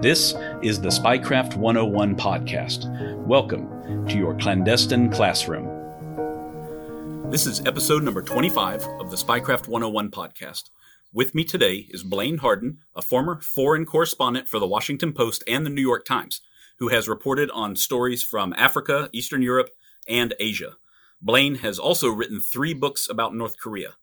This is the Spycraft 101 podcast. Welcome to your clandestine classroom. This is episode number 25 of the Spycraft 101 podcast. With me today is Blaine Harden, a former foreign correspondent for the Washington Post and the New York Times, who has reported on stories from Africa, Eastern Europe, and Asia. Blaine has also written three books about North Korea.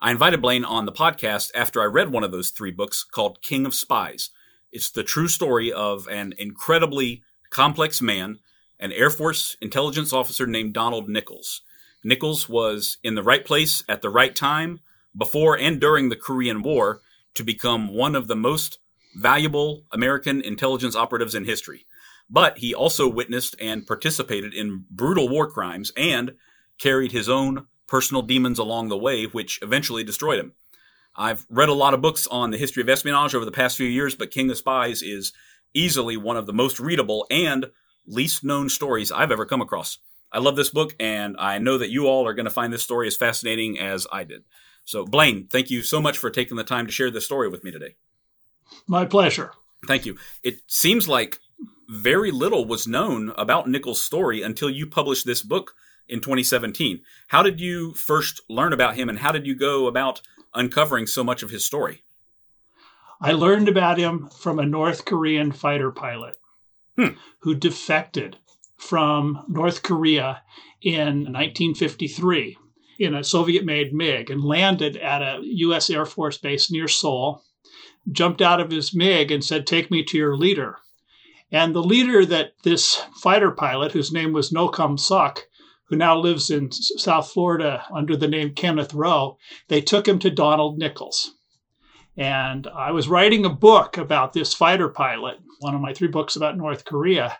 I invited Blaine on the podcast after I read one of those three books called King of Spies it's the true story of an incredibly complex man, an Air Force intelligence officer named Donald Nichols. Nichols was in the right place at the right time before and during the Korean War to become one of the most valuable American intelligence operatives in history. But he also witnessed and participated in brutal war crimes and carried his own personal demons along the way, which eventually destroyed him. I've read a lot of books on the history of espionage over the past few years, but King of Spies is easily one of the most readable and least known stories I've ever come across. I love this book, and I know that you all are going to find this story as fascinating as I did. So, Blaine, thank you so much for taking the time to share this story with me today. My pleasure. Thank you. It seems like very little was known about Nichols' story until you published this book in 2017. How did you first learn about him, and how did you go about uncovering so much of his story? I learned about him from a North Korean fighter pilot hmm. who defected from North Korea in 1953 in a Soviet made MiG and landed at a U.S. Air Force base near Seoul, jumped out of his MiG and said, Take me to your leader. And the leader that this fighter pilot, whose name was No Kum-sok, who now lives in South Florida under the name Kenneth Rowe, they took him to Donald Nichols. And I was writing a book about this fighter pilot, one of my three books about North Korea.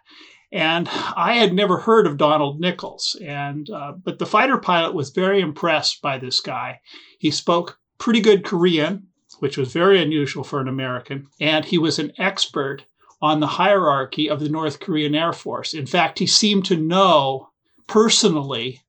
And I had never heard of Donald Nichols. And uh, but the fighter pilot was very impressed by this guy. He spoke pretty good Korean, which was very unusual for an American, and he was an expert on the hierarchy of the North Korean Air Force. In fact, he seemed to know personally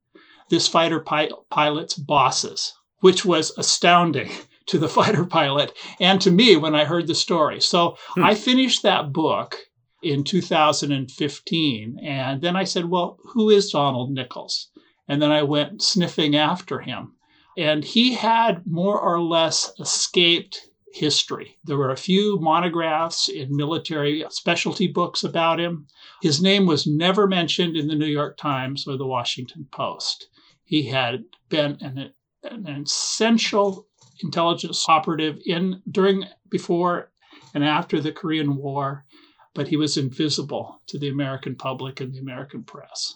this fighter pi- pilot's bosses, which was astounding to the fighter pilot and to me when I heard the story. So hmm. I finished that book in 2015. And then I said, Well, who is Donald Nichols? And then I went sniffing after him. And he had more or less escaped history. There were a few monographs in military specialty books about him. His name was never mentioned in the New York Times or the Washington Post. He had been an, an essential intelligence operative in during before and after the Korean War, but he was invisible to the American public and the American press.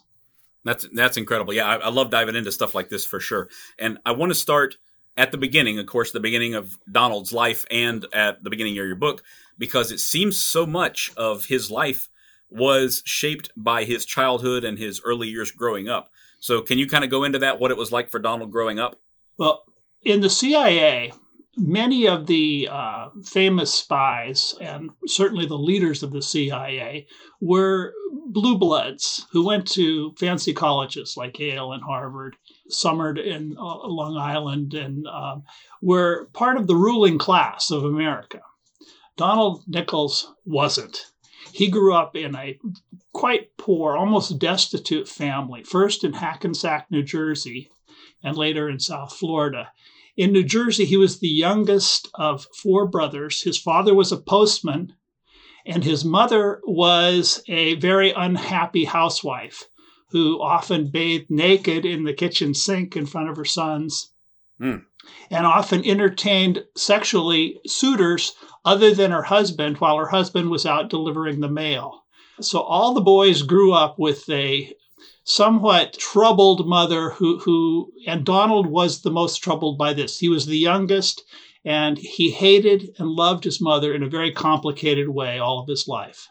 That's that's incredible. Yeah, I, I love diving into stuff like this for sure. And I want to start at the beginning, of course, the beginning of Donald's life and at the beginning of your book, because it seems so much of his life was shaped by his childhood and his early years growing up. So, can you kind of go into that, what it was like for Donald growing up? Well, in the CIA, many of the uh, famous spies, and certainly the leaders of the CIA, were blue bloods who went to fancy colleges like Yale and Harvard, summered in uh, Long Island, and um, were part of the ruling class of America. Donald Nichols wasn't. He grew up in a quite poor, almost destitute family, first in Hackensack, New Jersey, and later in South Florida. In New Jersey, he was the youngest of four brothers. His father was a postman, and his mother was a very unhappy housewife who often bathed naked in the kitchen sink in front of her sons mm. and often entertained sexually suitors other than her husband while her husband was out delivering the mail. So all the boys grew up with a somewhat troubled mother who who and Donald was the most troubled by this. He was the youngest And he hated and loved his mother in a very complicated way all of his life.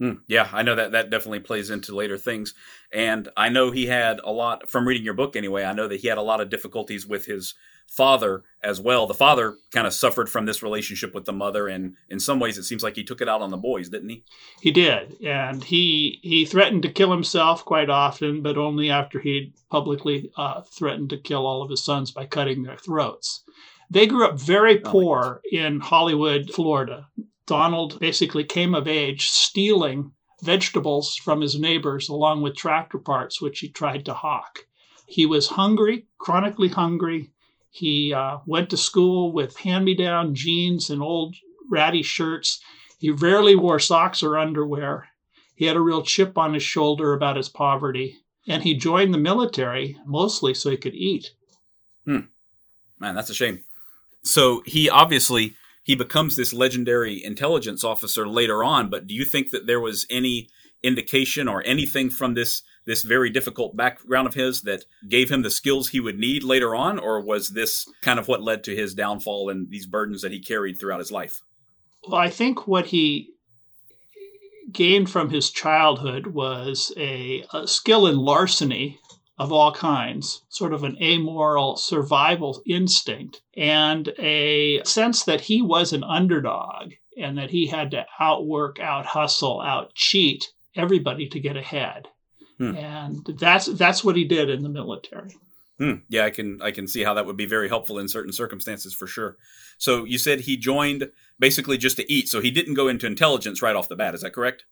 Mm, yeah, I know that that definitely plays into later things. And I know he had a lot, from reading your book anyway, I know that he had a lot of difficulties with his father as well. The father kind of suffered from this relationship with the mother, and in some ways, it seems like he took it out on the boys, didn't he? He did, and he he threatened to kill himself quite often, but only after he'd publicly uh, threatened to kill all of his sons by cutting their throats. They grew up very oh poor oh in Hollywood, Florida. Donald basically came of age stealing vegetables from his neighbors along with tractor parts, which he tried to hawk. He was hungry, chronically hungry. He uh, went to school with hand me down jeans and old ratty shirts. He rarely wore socks or underwear. He had a real chip on his shoulder about his poverty. And he joined the military mostly so he could eat. Hmm. Man, that's a shame. So he obviously he becomes this legendary intelligence officer later on. But do you think that there was any indication or anything from this this very difficult background of his that gave him the skills he would need later on, or was this kind of what led to his downfall and these burdens that he carried throughout his life? Well, I think what he gained from his childhood was a, a skill in larceny of all kinds, sort of an amoral survival instinct, and a sense that he was an underdog and that he had to outwork, out hustle, out cheat everybody to get ahead. Hmm. And that's that's what he did in the military. Hmm. Yeah, I can I can see how that would be very helpful in certain circumstances for sure. So you said he joined basically just to eat, so he didn't go into intelligence right off the bat. Is that correct?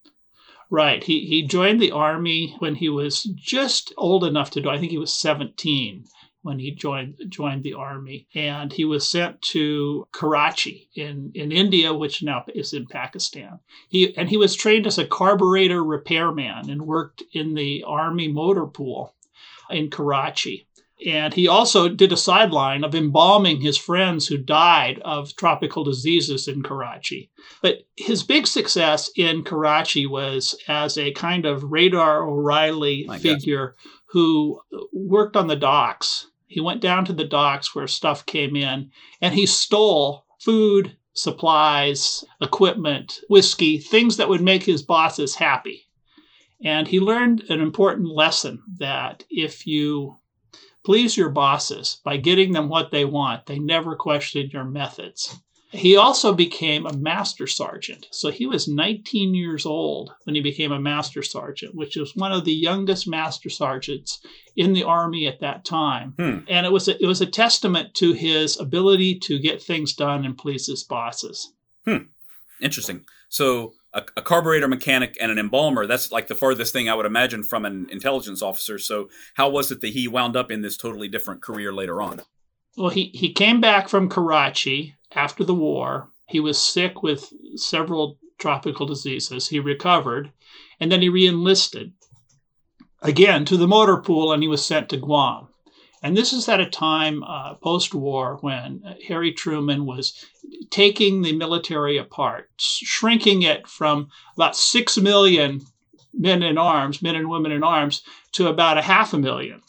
Right. He he joined the army when he was just old enough to do. I think he was 17 when he joined joined the army, and he was sent to Karachi in in India, which now is in Pakistan. He and he was trained as a carburetor repairman and worked in the army motor pool in Karachi. And he also did a sideline of embalming his friends who died of tropical diseases in Karachi. But his big success in Karachi was as a kind of Radar O'Reilly My figure God. who worked on the docks. He went down to the docks where stuff came in and he stole food, supplies, equipment, whiskey, things that would make his bosses happy. And he learned an important lesson that if you Please your bosses by getting them what they want. They never question your methods. He also became a master sergeant. So he was 19 years old when he became a master sergeant, which was one of the youngest master sergeants in the army at that time. Hmm. And it was a, it was a testament to his ability to get things done and please his bosses. Hmm. Interesting. So a, a, carburetor mechanic and an embalmer that's like the farthest thing i would imagine from an intelligence officer. So how was it that he wound up in this totally different career later on? Well he, he came back from karachi after the war. He was sick with several tropical diseases. He recovered and then he reenlisted again to the motor pool and he was sent to guam and this is at a time uh, post war when Harry Truman was taking the military apart, shrinking it from about 6 million men in arms, men and women in arms, to about a half a million.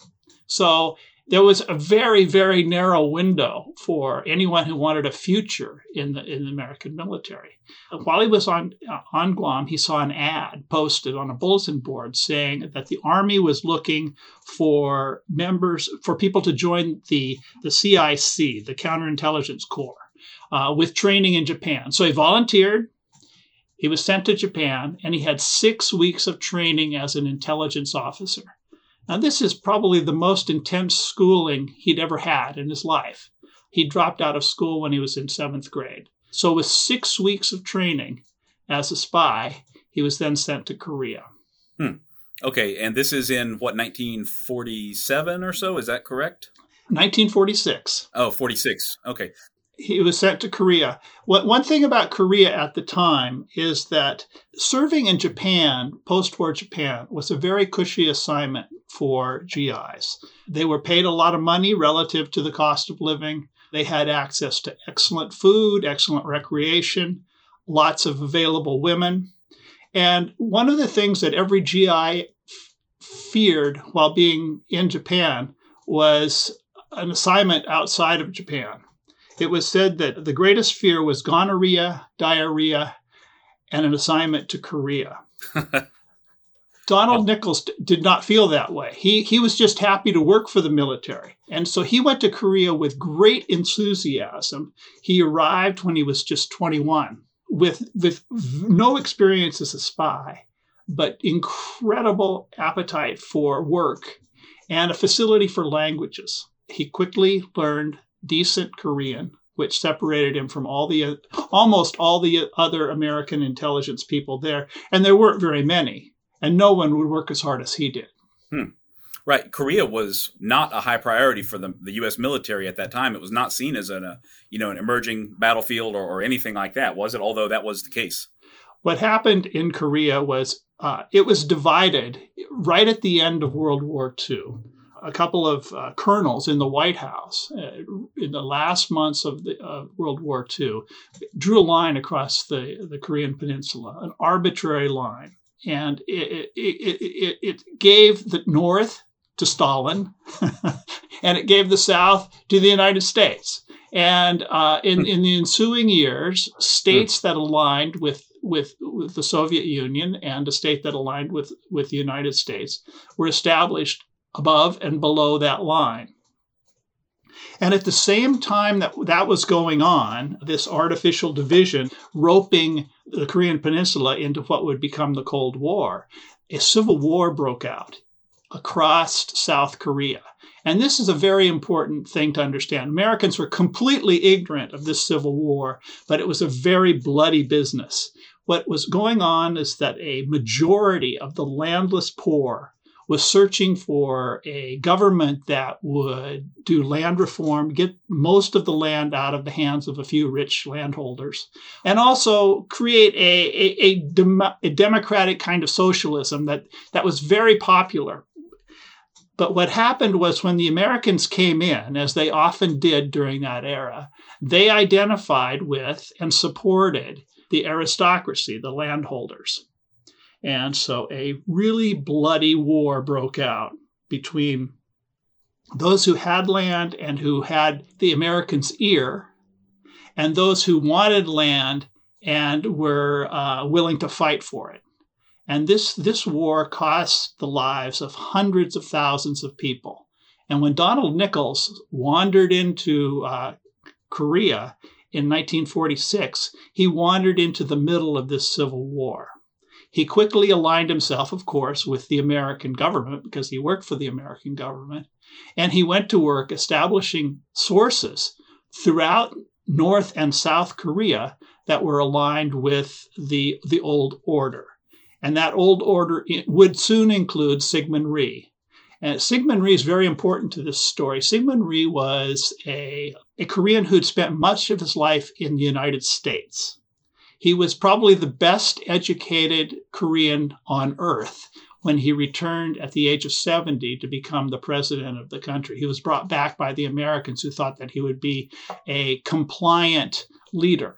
So there was a very, very narrow window for anyone who wanted a future in the in the American military. And While he was on uh, on Guam, he saw an ad posted on a bulletin board saying that the Army was looking for members for people to join the the CIC, the Counterintelligence Corps, uh, with training in Japan. So he volunteered. He was sent to Japan, and he had six weeks of training as an intelligence officer. Now, this is probably the most intense schooling he'd ever had in his life. He dropped out of school when he was in seventh grade. So, with six weeks of training as a spy, he was then sent to Korea. Hmm. Okay, and this is in what, 1947 or so? Is that correct? 1946. Oh, 46. Okay he was sent to Korea. What, one thing about Korea at the time is that serving in Japan, post war Japan, was a very cushy assignment for GIs. They were paid a lot of money relative to the cost of living. They had access to excellent food, excellent recreation, lots of available women. And one of the things that every GI feared while being in Japan was an assignment outside of Japan it was said that the greatest fear was gonorrhea, diarrhea, and an assignment to Korea. Donald Nichols did not feel that way. He, he was just happy to work for the military. And so he went to Korea with great enthusiasm. He arrived when he was just 21 with, with no experience as a spy, but incredible appetite for work and a facility for languages. He quickly learned decent Korean, which separated him from all the almost all the other American intelligence people there, and there weren't very many and no one would work as hard as he did. Hmm. Right. Korea was not a high priority for the, the U.S. military at that time. It was not seen as an, a, you know, an emerging battlefield or, or anything like that, was it? Although that was the case. What happened in Korea was uh, it was divided right at the end of World War II. A couple of uh, colonels in the White House uh, in the last months of the World War II drew a line across the, the Korean peninsula, an arbitrary line and it, it, it, it gave the North to Stalin, and it gave the South to the United States. And uh, in, hmm. in the ensuing years, states hmm. that aligned with, with, with the Soviet Union and a state that aligned with, with the United States were established above and below that line. And at the same time that that was going on, this artificial division roping the Korean Peninsula into what would become the Cold War, a civil war broke out across South Korea. And this is a very important thing to understand. Americans were completely ignorant of this civil war, but it was a very bloody business. What was going on is that a majority of the landless poor was searching for a government that would do land reform, get most of the land out of the hands of a few rich landholders, and also create a, a, a, dem- a democratic kind of socialism that, that was very popular. But what happened was when the Americans came in, as they often did during that era, they identified with and supported the aristocracy, the landholders. And so a really bloody war broke out between those who had land and who had the Americans' ear, and those who wanted land and were uh, willing to fight for it. And this, this war cost the lives of hundreds of thousands of people. And when Donald Nichols wandered into uh, Korea in 1946, he wandered into the middle of this civil war. He quickly aligned himself, of course, with the American government because he worked for the American government. And he went to work establishing sources throughout North and South Korea that were aligned with the, the old order. And that old order would soon include Syngman Rhee. And Syngman Rhee is very important to this story. Syngman Rhee was a, a Korean who'd spent much of his life in the United States. He was probably the best educated Korean on earth when he returned at the age of 70 to become the president of the country. He was brought back by the Americans who thought that he would be a compliant leader.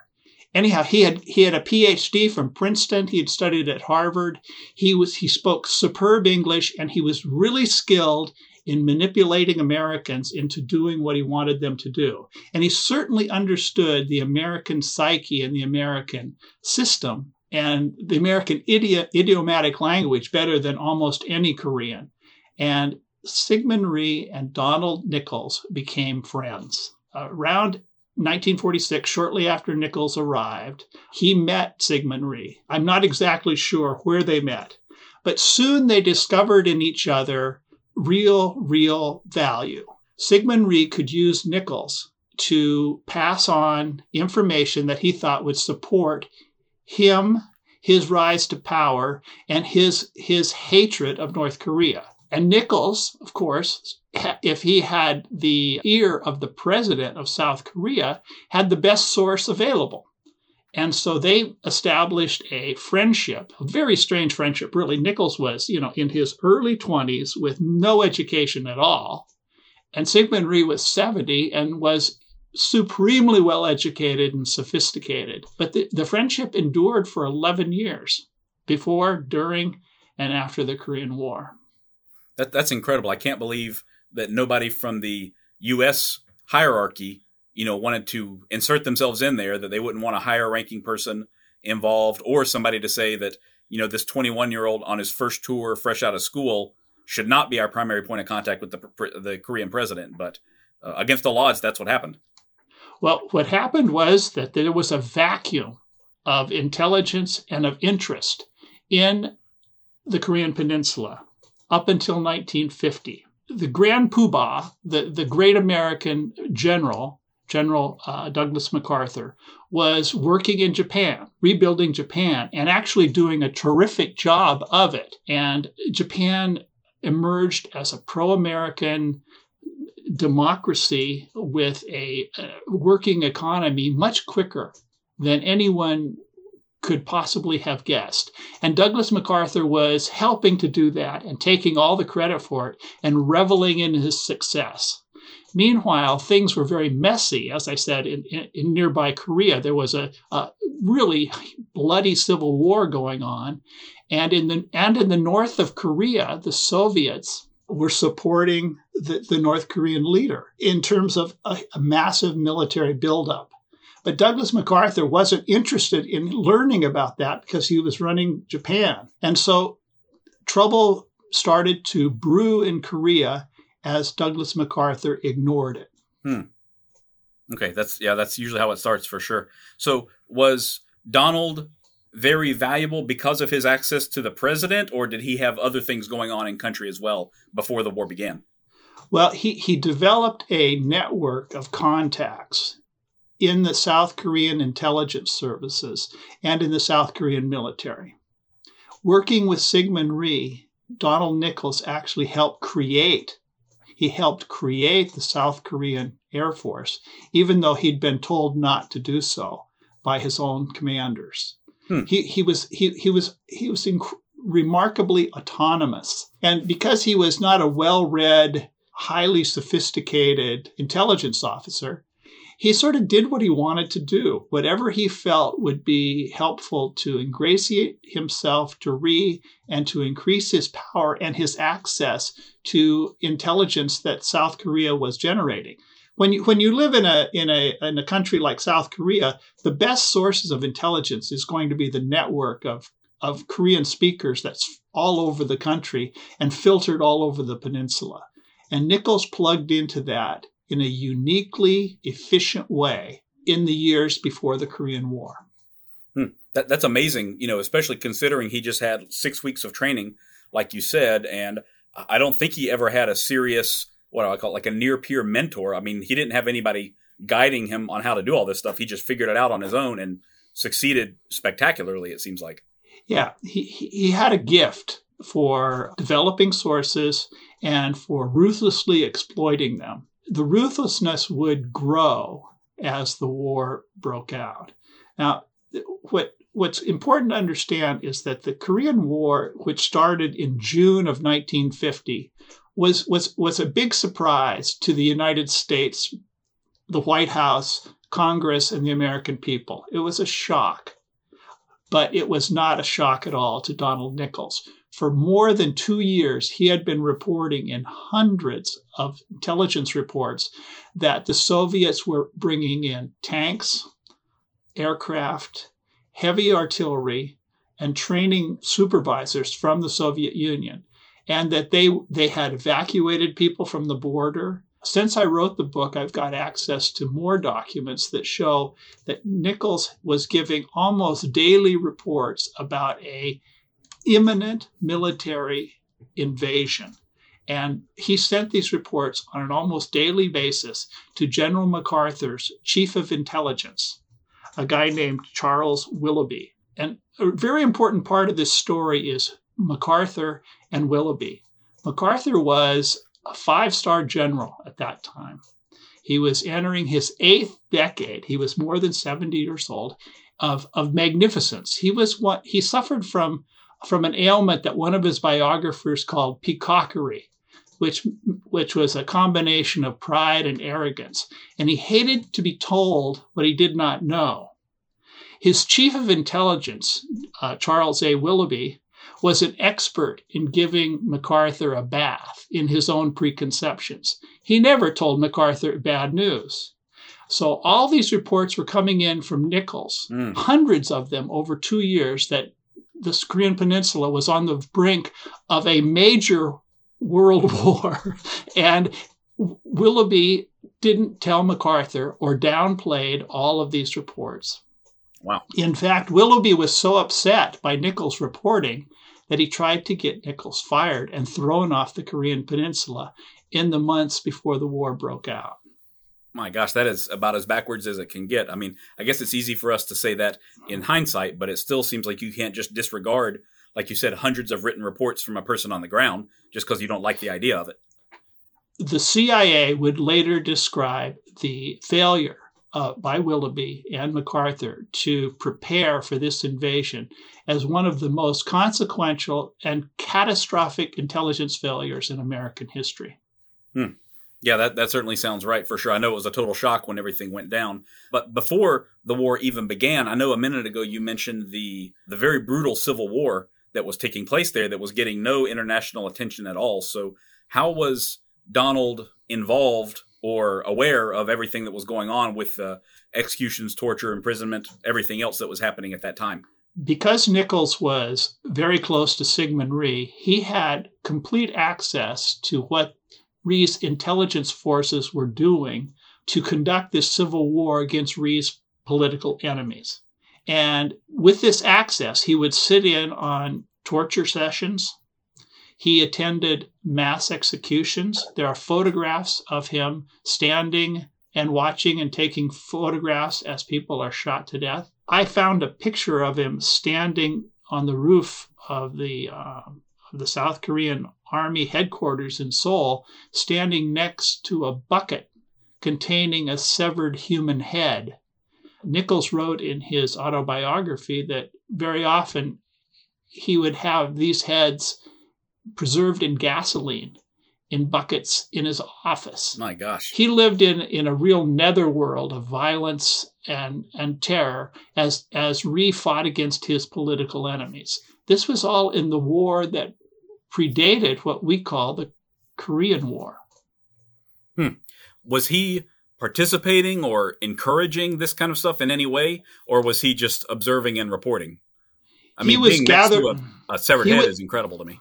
Anyhow, he had he had a PhD from Princeton. He had studied at Harvard. He was he spoke superb English and he was really skilled in manipulating Americans into doing what he wanted them to do. And he certainly understood the American psyche and the American system and the American idi- idiomatic language better than almost any Korean. And Syngman Rhee and Donald Nichols became friends. Uh, around 1946, shortly after Nichols arrived, he met Syngman Rhee. I'm not exactly sure where they met, but soon they discovered in each other real, real value. Syngman Rhee could use Nichols to pass on information that he thought would support him, his rise to power, and his, his hatred of North Korea. And Nichols, of course, if he had the ear of the president of South Korea, had the best source available. And so they established a friendship, a very strange friendship, really. Nichols was, you know, in his early 20s with no education at all. And Syngman Rhee was 70 and was supremely well educated and sophisticated. But the, the friendship endured for 11 years before, during, and after the Korean War. That, that's incredible. I can't believe that nobody from the U.S. hierarchy you know, wanted to insert themselves in there, that they wouldn't want a higher ranking person involved or somebody to say that, you know, this 21 year old on his first tour, fresh out of school, should not be our primary point of contact with the, the Korean president. But uh, against the odds, that's what happened. Well, what happened was that there was a vacuum of intelligence and of interest in the Korean Peninsula up until 1950. The Grand Poobah, the, the great American general, General uh, Douglas MacArthur, was working in Japan, rebuilding Japan, and actually doing a terrific job of it. And Japan emerged as a pro American democracy with a, a working economy much quicker than anyone could possibly have guessed. And Douglas MacArthur was helping to do that and taking all the credit for it and reveling in his success. Meanwhile, things were very messy, as I said, in, in, in nearby Korea. There was a, a, really bloody civil war going on. And in the, and in the north of Korea, the Soviets were supporting the, the North Korean leader in terms of a, a massive military buildup. But Douglas MacArthur wasn't interested in learning about that because he was running Japan. And so trouble started to brew in Korea as Douglas MacArthur ignored it. Hmm. Okay, that's yeah, that's usually how it starts for sure. So was Donald very valuable because of his access to the president, or did he have other things going on in country as well before the war began? Well, he, he developed a network of contacts in the South Korean intelligence services and in the South Korean military. Working with Syngman Rhee, Donald Nichols actually helped create he helped create the South Korean Air Force, even though he'd been told not to do so by his own commanders. Hmm. He, he was he, he was he was inc- remarkably autonomous, and because he was not a well-read, highly sophisticated intelligence officer, he sort of did what he wanted to do. Whatever he felt would be helpful to ingratiate himself to Rhee and to increase his power and his access to intelligence that South Korea was generating. When you, when you live in a, in, a, in a country like South Korea, the best sources of intelligence is going to be the network of, of Korean speakers that's all over the country and filtered all over the peninsula. And Nichols plugged into that in a uniquely efficient way in the years before the Korean War. Hmm. That, that's amazing, you know, especially considering he just had six weeks of training, like you said, and I don't think he ever had a serious, what do I call it, like a near peer mentor. I mean, he didn't have anybody guiding him on how to do all this stuff. He just figured it out on his own and succeeded spectacularly, it seems like. Yeah, he, he had a gift for developing sources and for ruthlessly exploiting them the ruthlessness would grow as the war broke out. Now, what what's important to understand is that the Korean War, which started in June of 1950, was was was a big surprise to the United States, the White House, Congress, and the American people. It was a shock, but it was not a shock at all to Donald Nichols, for more than two years, he had been reporting in hundreds of intelligence reports that the Soviets were bringing in tanks, aircraft, heavy artillery, and training supervisors from the Soviet Union, and that they, they had evacuated people from the border. Since I wrote the book, I've got access to more documents that show that Nichols was giving almost daily reports about a imminent military invasion. And he sent these reports on an almost daily basis to General MacArthur's chief of intelligence, a guy named Charles Willoughby. And a very important part of this story is MacArthur and Willoughby. MacArthur was a five star general at that time. He was entering his eighth decade. He was more than 70 years old of, of magnificence. He was what he suffered from from an ailment that one of his biographers called peacockery, which, which was a combination of pride and arrogance. And he hated to be told what he did not know. His chief of intelligence, uh, Charles A. Willoughby, was an expert in giving MacArthur a bath in his own preconceptions. He never told MacArthur bad news. So all these reports were coming in from Nichols, Mm. hundreds of them over two years, that the Korean Peninsula was on the brink of a major world war. and Willoughby didn't tell MacArthur or downplayed all of these reports. Wow. In fact, Willoughby was so upset by Nichols' reporting that he tried to get Nichols fired and thrown off the Korean Peninsula in the months before the war broke out. My gosh, that is about as backwards as it can get. I mean, I guess it's easy for us to say that in hindsight, but it still seems like you can't just disregard, like you said, hundreds of written reports from a person on the ground just because you don't like the idea of it. The CIA would later describe the failure uh, by Willoughby and MacArthur to prepare for this invasion as one of the most consequential and catastrophic intelligence failures in American history. Yeah, that, that certainly sounds right for sure. I know it was a total shock when everything went down. But before the war even began, I know a minute ago you mentioned the the very brutal civil war that was taking place there that was getting no international attention at all. So how was Donald involved or aware of everything that was going on with uh, executions, torture, imprisonment, everything else that was happening at that time? Because Nichols was very close to Syngman Rhee, he had complete access to what Rhee's intelligence forces were doing to conduct this civil war against Rhee's political enemies. And with this access, he would sit in on torture sessions. He attended mass executions. There are photographs of him standing and watching and taking photographs as people are shot to death. I found a picture of him standing on the roof of the uh, of the South Korean Army headquarters in Seoul, standing next to a bucket containing a severed human head. Nichols wrote in his autobiography that very often he would have these heads preserved in gasoline in buckets in his office. My gosh. He lived in, in a real netherworld of violence and, and terror as, as Rhee fought against his political enemies. This was all in the war that predated what we call the Korean War. Hmm. Was he participating or encouraging this kind of stuff in any way, or was he just observing and reporting? I mean, He was being next to gathered- a, a severed he head wa- is incredible to me.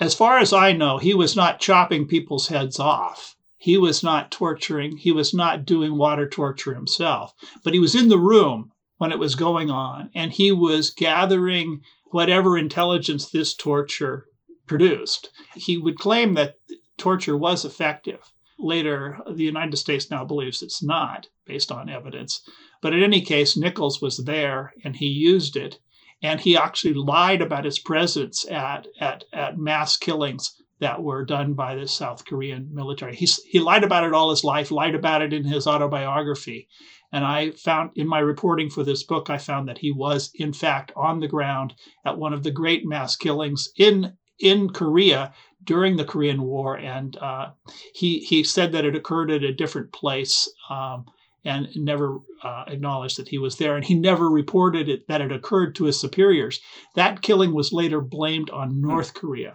As far as I know, he was not chopping people's heads off. He was not torturing. He was not doing water torture himself. But he was in the room when it was going on, and he was gathering whatever intelligence this torture produced. He would claim that torture was effective. Later, the United States now believes it's not, based on evidence. But in any case, Nichols was there and he used it and he actually lied about his presence at, at, at mass killings that were done by the South Korean military. He, he lied about it all his life, lied about it in his autobiography. And I found in my reporting for this book, I found that he was, in fact, on the ground at one of the great mass killings in, in Korea during the Korean War. And uh, he, he said that it occurred at a different place. Um, and never uh, acknowledged that he was there. And he never reported it, that it occurred to his superiors. That killing was later blamed on North Korea.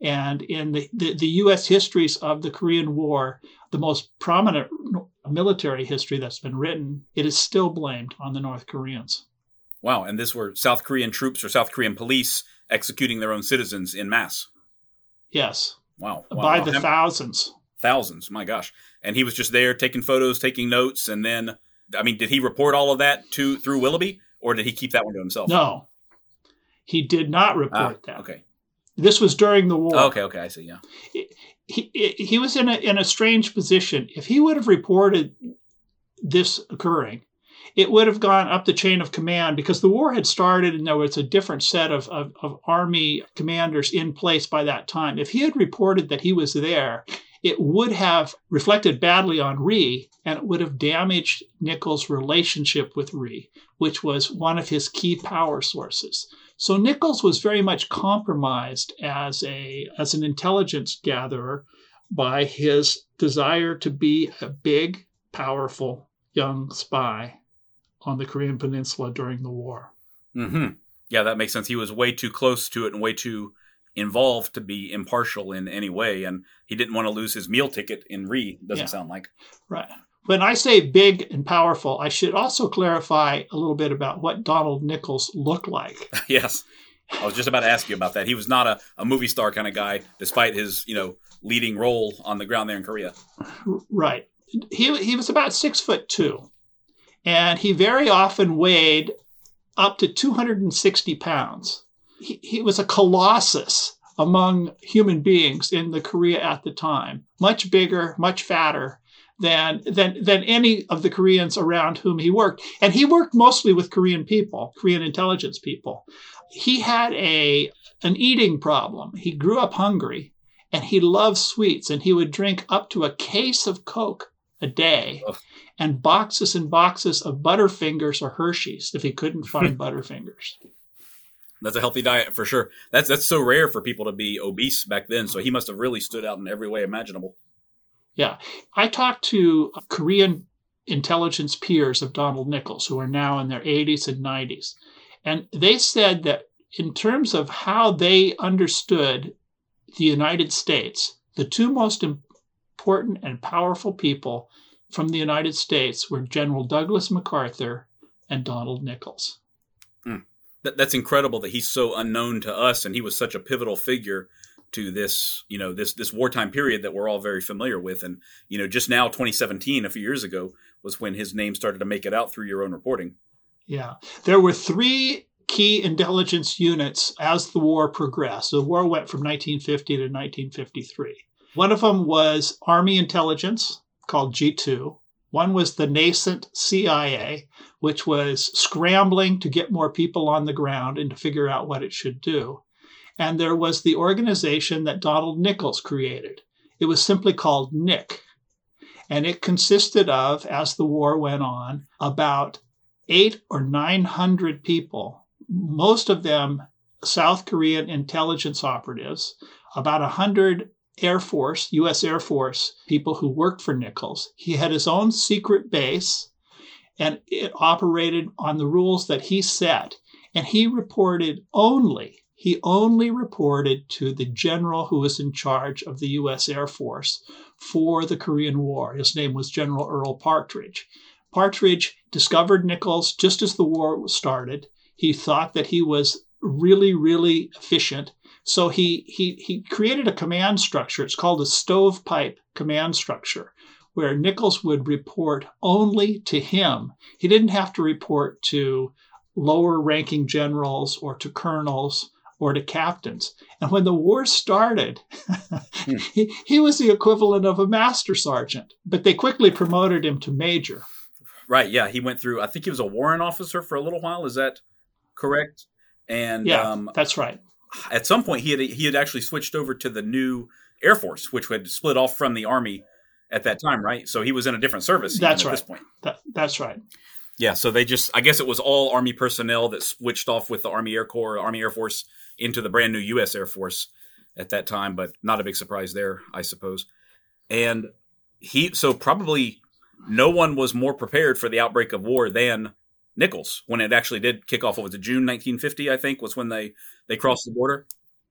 And in the, the, the U.S. histories of the Korean War, the most prominent military history that's been written, it is still blamed on the North Koreans. Wow, and this were South Korean troops or South Korean police executing their own citizens in mass. Yes, Wow, wow by wow. the thousands. thousands. My gosh, and he was just there taking photos, taking notes, and then, I mean, did he report all of that to through Willoughby, or did he keep that one to himself? No, he did not Ah, report that. okay, This was during the war. okay, okay. I see. Yeah. he, he was in a, in a strange position. If he would have reported this occurring, it would have gone up the chain of command because the war had started and there was a different set of, of, of army commanders in place by that time. If he had reported that he was there, it would have reflected badly on Rhee and it would have damaged Nichols' relationship with Rhee, which was one of his key power sources. So Nichols was very much compromised as a as an intelligence gatherer by his desire to be a big, powerful young spy on the Korean Peninsula during the war. Hmm. Yeah, that makes sense. He was way too close to it and way too involved to be impartial in any way, and he didn't want to lose his meal ticket in Rhee. Doesn't Yeah. sound like. Right. When I say big and powerful, I should also clarify a little bit about what Donald Nichols looked like. yes. I was just about to ask you about that. He was not a, a movie star kind of guy, despite his, you know, leading role on the ground there in Korea. Right. He, he was about six foot two, and he very often weighed up to 260 pounds. He, he was a colossus among human beings in the Korea at the time, much bigger, much fatter than than than any of the Koreans around whom he worked. And he worked mostly with Korean people, Korean intelligence people. He had a an eating problem. He grew up hungry and he loved sweets and he would drink up to a case of Coke a day and boxes and boxes of Butterfingers or Hershey's if he couldn't find Butterfingers. That's a healthy diet for sure. That's that's so rare for people to be obese back then. So he must have really stood out in every way imaginable. Yeah. I talked to Korean intelligence peers of Donald Nichols who are now in their 80s and 90s. And they said that in terms of how they understood the United States, the two most important and powerful people from the United States were General Douglas MacArthur and Donald Nichols. Mm. That, that's incredible that he's so unknown to us and he was such a pivotal figure to this, you know, this this wartime period that we're all very familiar with. And, you know, just now 2017, a few years ago, was when his name started to make it out through your own reporting. Yeah. There were three key intelligence units as the war progressed. The war went from 1950 to 1953. One of them was Army intelligence, called G2. One was the nascent CIA, which was scrambling to get more people on the ground and to figure out what it should do. And there was the organization that Donald Nichols created. It was simply called NIC. And it consisted of, as the war went on, about eight or 900 people, most of them South Korean intelligence operatives, about 100 Air Force, U.S. Air Force people who worked for Nichols. He had his own secret base and it operated on the rules that he set. And he reported only, he only reported to the general who was in charge of the U.S. Air Force for the Korean War. His name was General Earl Partridge. Partridge discovered Nichols just as the war started. He thought that he was really, really efficient so he, he, he created a command structure. It's called a stovepipe command structure, where Nichols would report only to him. He didn't have to report to lower ranking generals or to colonels or to captains. And when the war started, hmm. he, he was the equivalent of a master sergeant, but they quickly promoted him to major. Right. Yeah. He went through, I think he was a warrant officer for a little while. Is that correct? And yeah, um, that's right at some point he had he had actually switched over to the new Air Force, which had split off from the Army at that time, right? So he was in a different service. That's right. At this point, that, that's right. Yeah, so they just I guess it was all Army personnel that switched off with the Army Air Corps, Army Air Force into the brand new U.S. Air Force at that time, but not a big surprise there, I suppose. And he so probably no one was more prepared for the outbreak of war than Nichols when it actually did kick off. What was it, June 1950? I think was when they they crossed the border.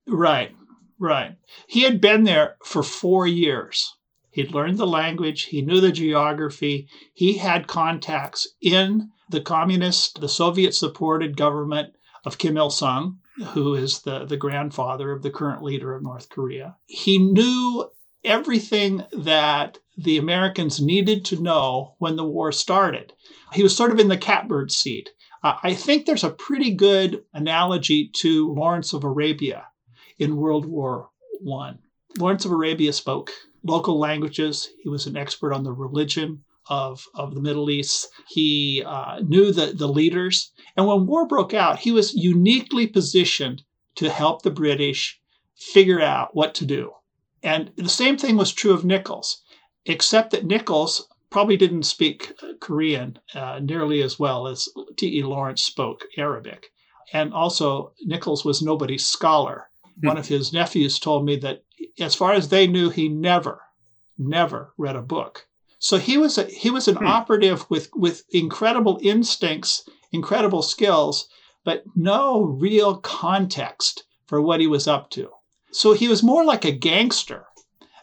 Right, right. He had been there for four years. He'd learned the language. He knew the geography. He had contacts in the communist, the Soviet-supported government of Kim Il Sung, who is the, the grandfather of the current leader of North Korea. He knew everything that the Americans needed to know when the war started. He was sort of in the catbird seat. Uh, I think there's a pretty good analogy to Lawrence of Arabia in World War One. Lawrence of Arabia spoke local languages. He was an expert on the religion of, of the Middle East. He uh, knew the, the leaders. And when war broke out, he was uniquely positioned to help the British figure out what to do. And the same thing was true of Nichols, except that Nichols probably didn't speak Korean uh, nearly as well as T.E. Lawrence spoke Arabic. And also, Nichols was nobody's scholar. Hmm. One of his nephews told me that, as far as they knew, he never, never read a book. So he was a, he was an hmm. operative with with incredible instincts, incredible skills, but no real context for what he was up to. So he was more like a gangster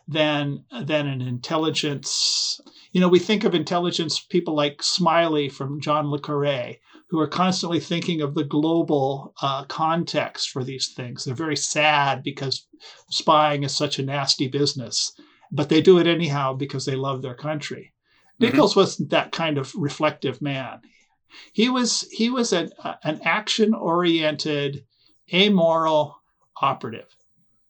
than than an intelligence. You know, we think of intelligence people like Smiley from John le Carre, who are constantly thinking of the global uh, context for these things. They're very sad because spying is such a nasty business, but they do it anyhow because they love their country. Mm-hmm. Nichols wasn't that kind of reflective man. He was he was an, uh, an action oriented, amoral operative.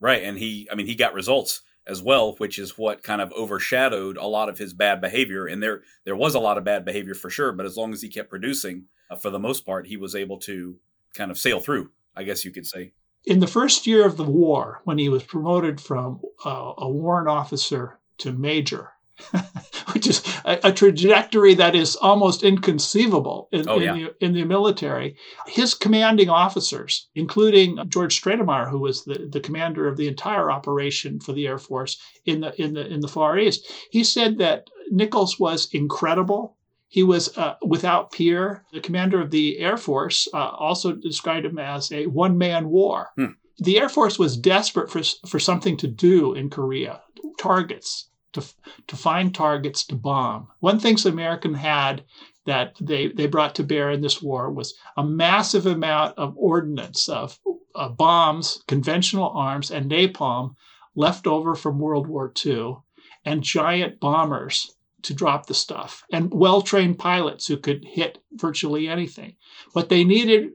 Right, and he I mean he got results as well, which is what kind of overshadowed a lot of his bad behavior. And there there was a lot of bad behavior for sure, but as long as he kept producing, uh, for the most part, he was able to kind of sail through. I guess you could say. In the first year of the war, when he was promoted from uh, a warrant officer to major, which is a, a, trajectory that is almost inconceivable in, oh, yeah. in, the, in, the, military. His commanding officers, including George Stratemeyer, who was the, the commander of the entire operation for the Air Force in the in the in the Far East, he said that Nichols was incredible. He was uh, without peer. The commander of the Air Force uh, also described him as a one man war. Hmm. The Air Force was desperate for, for something to do in Korea, targets, to, to find targets to bomb. One thing the American had that they, they brought to bear in this war was a massive amount of ordnance, of, of bombs, conventional arms, and napalm left over from World War II, and giant bombers to drop the stuff, and well trained pilots who could hit virtually anything. What they needed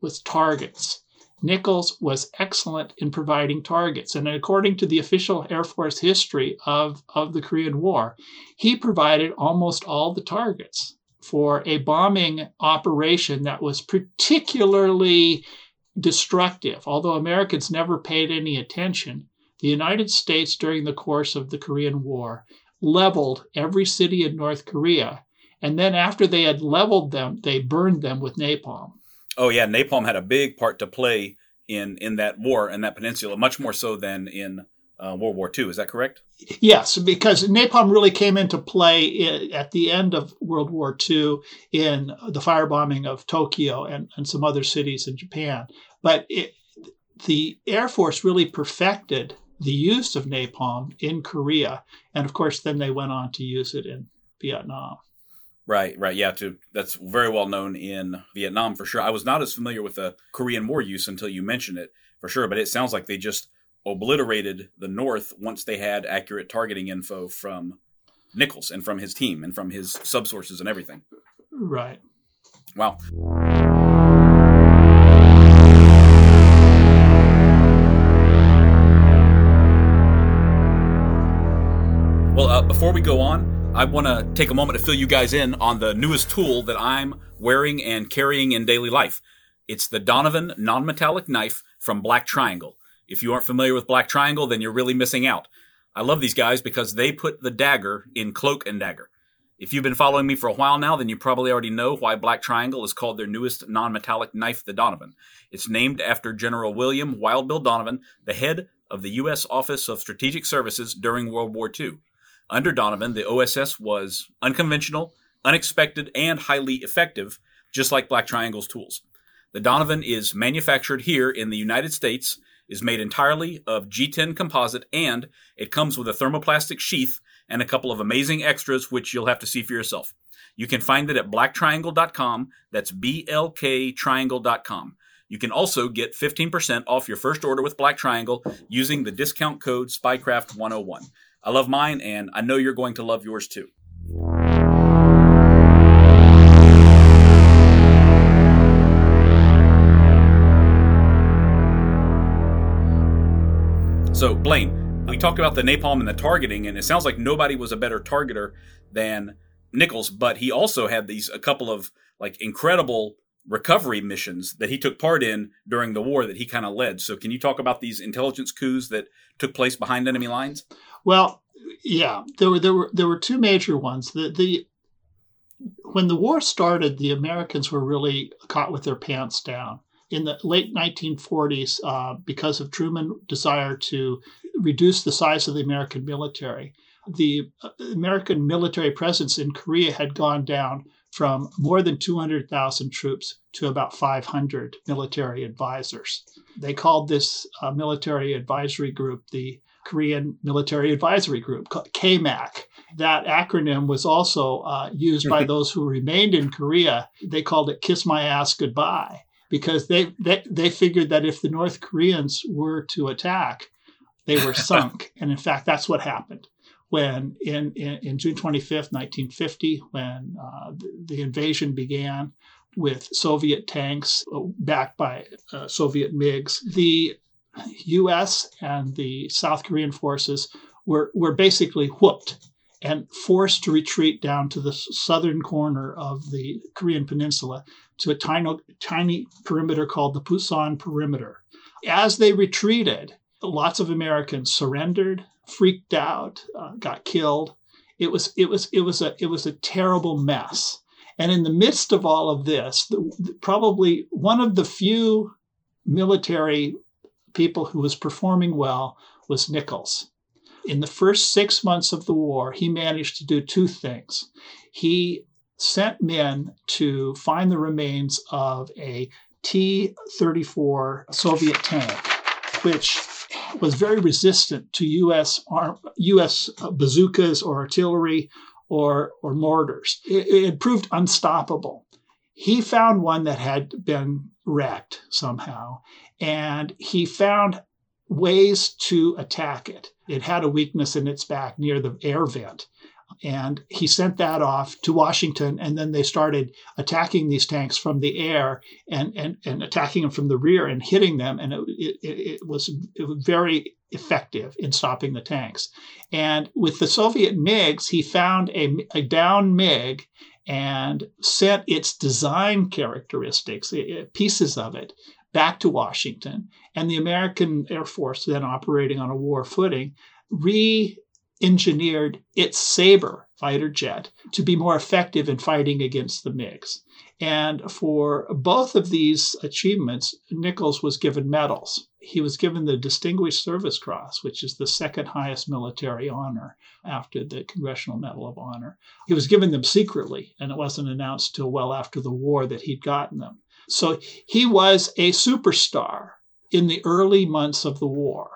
was targets. Nichols was excellent in providing targets. And according to the official Air Force history of, of the Korean War, he provided almost all the targets for a bombing operation that was particularly destructive. Although Americans never paid any attention, the United States during the course of the Korean War leveled every city in North Korea. And then after they had leveled them, they burned them with napalm. Oh yeah, napalm had a big part to play in in that war and that peninsula, much more so than in uh, World War II. Is that correct? Yes, because napalm really came into play at the end of World War II in the firebombing of Tokyo and, and some other cities in Japan. But it, the Air Force really perfected the use of napalm in Korea, and of course, then they went on to use it in Vietnam. Right, right. Yeah, to that's very well known in Vietnam for sure. I was not as familiar with the Korean War use until you mentioned it for sure, but it sounds like they just obliterated the North once they had accurate targeting info from Nichols and from his team and from his subsources and everything. Right. Wow. Well, uh, before we go on, I want to take a moment to fill you guys in on the newest tool that I'm wearing and carrying in daily life. It's the Donovan non-metallic knife from Black Triangle. If you aren't familiar with Black Triangle, then you're really missing out. I love these guys because they put the dagger in cloak and dagger. If you've been following me for a while now, then you probably already know why Black Triangle is called their newest non-metallic knife, the Donovan. It's named after General William Wild Bill Donovan, the head of the U.S. Office of Strategic Services during World War II. Under Donovan, the OSS was unconventional, unexpected, and highly effective, just like Black Triangle's tools. The Donovan is manufactured here in the United States, is made entirely of G10 composite, and it comes with a thermoplastic sheath and a couple of amazing extras, which you'll have to see for yourself. You can find it at blacktriangle.com. That's blktriangle.com. You can also get 15% off your first order with Black Triangle using the discount code SPYCRAFT101. I love mine, and I know you're going to love yours too. So, Blaine, we talked about the napalm and the targeting, and it sounds like nobody was a better targeter than Nichols, but he also had these a couple of like incredible recovery missions that he took part in during the war that he kind of led. So, can you talk about these intelligence coups that took place behind enemy lines? Well, yeah, there were there were there were two major ones. The the when the war started, the Americans were really caught with their pants down. In the late 1940s, uh, because of Truman's desire to reduce the size of the American military, the uh, American military presence in Korea had gone down from more than 200,000 troops to about 500 military advisors. They called this uh, military advisory group the Korean Military Advisory Group, KMAG. That acronym was also uh, used by those who remained in Korea. They called it Kiss My Ass Goodbye because they, they, they figured that if the North Koreans were to attack, they were sunk. and in fact, that's what happened when in, in, in June 25th, 1950, when uh, the, the, invasion began with Soviet tanks uh, backed by uh, Soviet MiGs, the U.S. and the South Korean forces were, were basically whooped and forced to retreat down to the southern corner of the Korean peninsula to a tiny, tiny perimeter called the Pusan Perimeter. As they retreated, lots of Americans surrendered, freaked out, uh, got killed. It was it was it was a it was a terrible mess. And in the midst of all of this, the, probably one of the few military people who was performing well was Nichols. In the first six months of the war, he managed to do two things. He sent men to find the remains of a T 34 Soviet tank, which was very resistant to U.S. U.S. bazookas or artillery or, or mortars. It, it proved unstoppable. He found one that had been wrecked somehow, and he found ways to attack it. It had a weakness in its back near the air vent. And he sent that off to Washington, and then they started attacking these tanks from the air and, and, and attacking them from the rear and hitting them. And it, it, it, was, it was very effective in stopping the tanks. And with the Soviet MiGs, he found a, a down MiG and sent its design characteristics, pieces of it, back to Washington. And the American Air Force, then operating on a war footing, re engineered its Sabre fighter jet to be more effective in fighting against the MiGs. And for both of these achievements, Nichols was given medals. He was given the Distinguished Service Cross, which is the second highest military honor after the Congressional Medal of Honor. He was given them secretly, and it wasn't announced till well after the war that he'd gotten them. So he was a superstar in the early months of the war.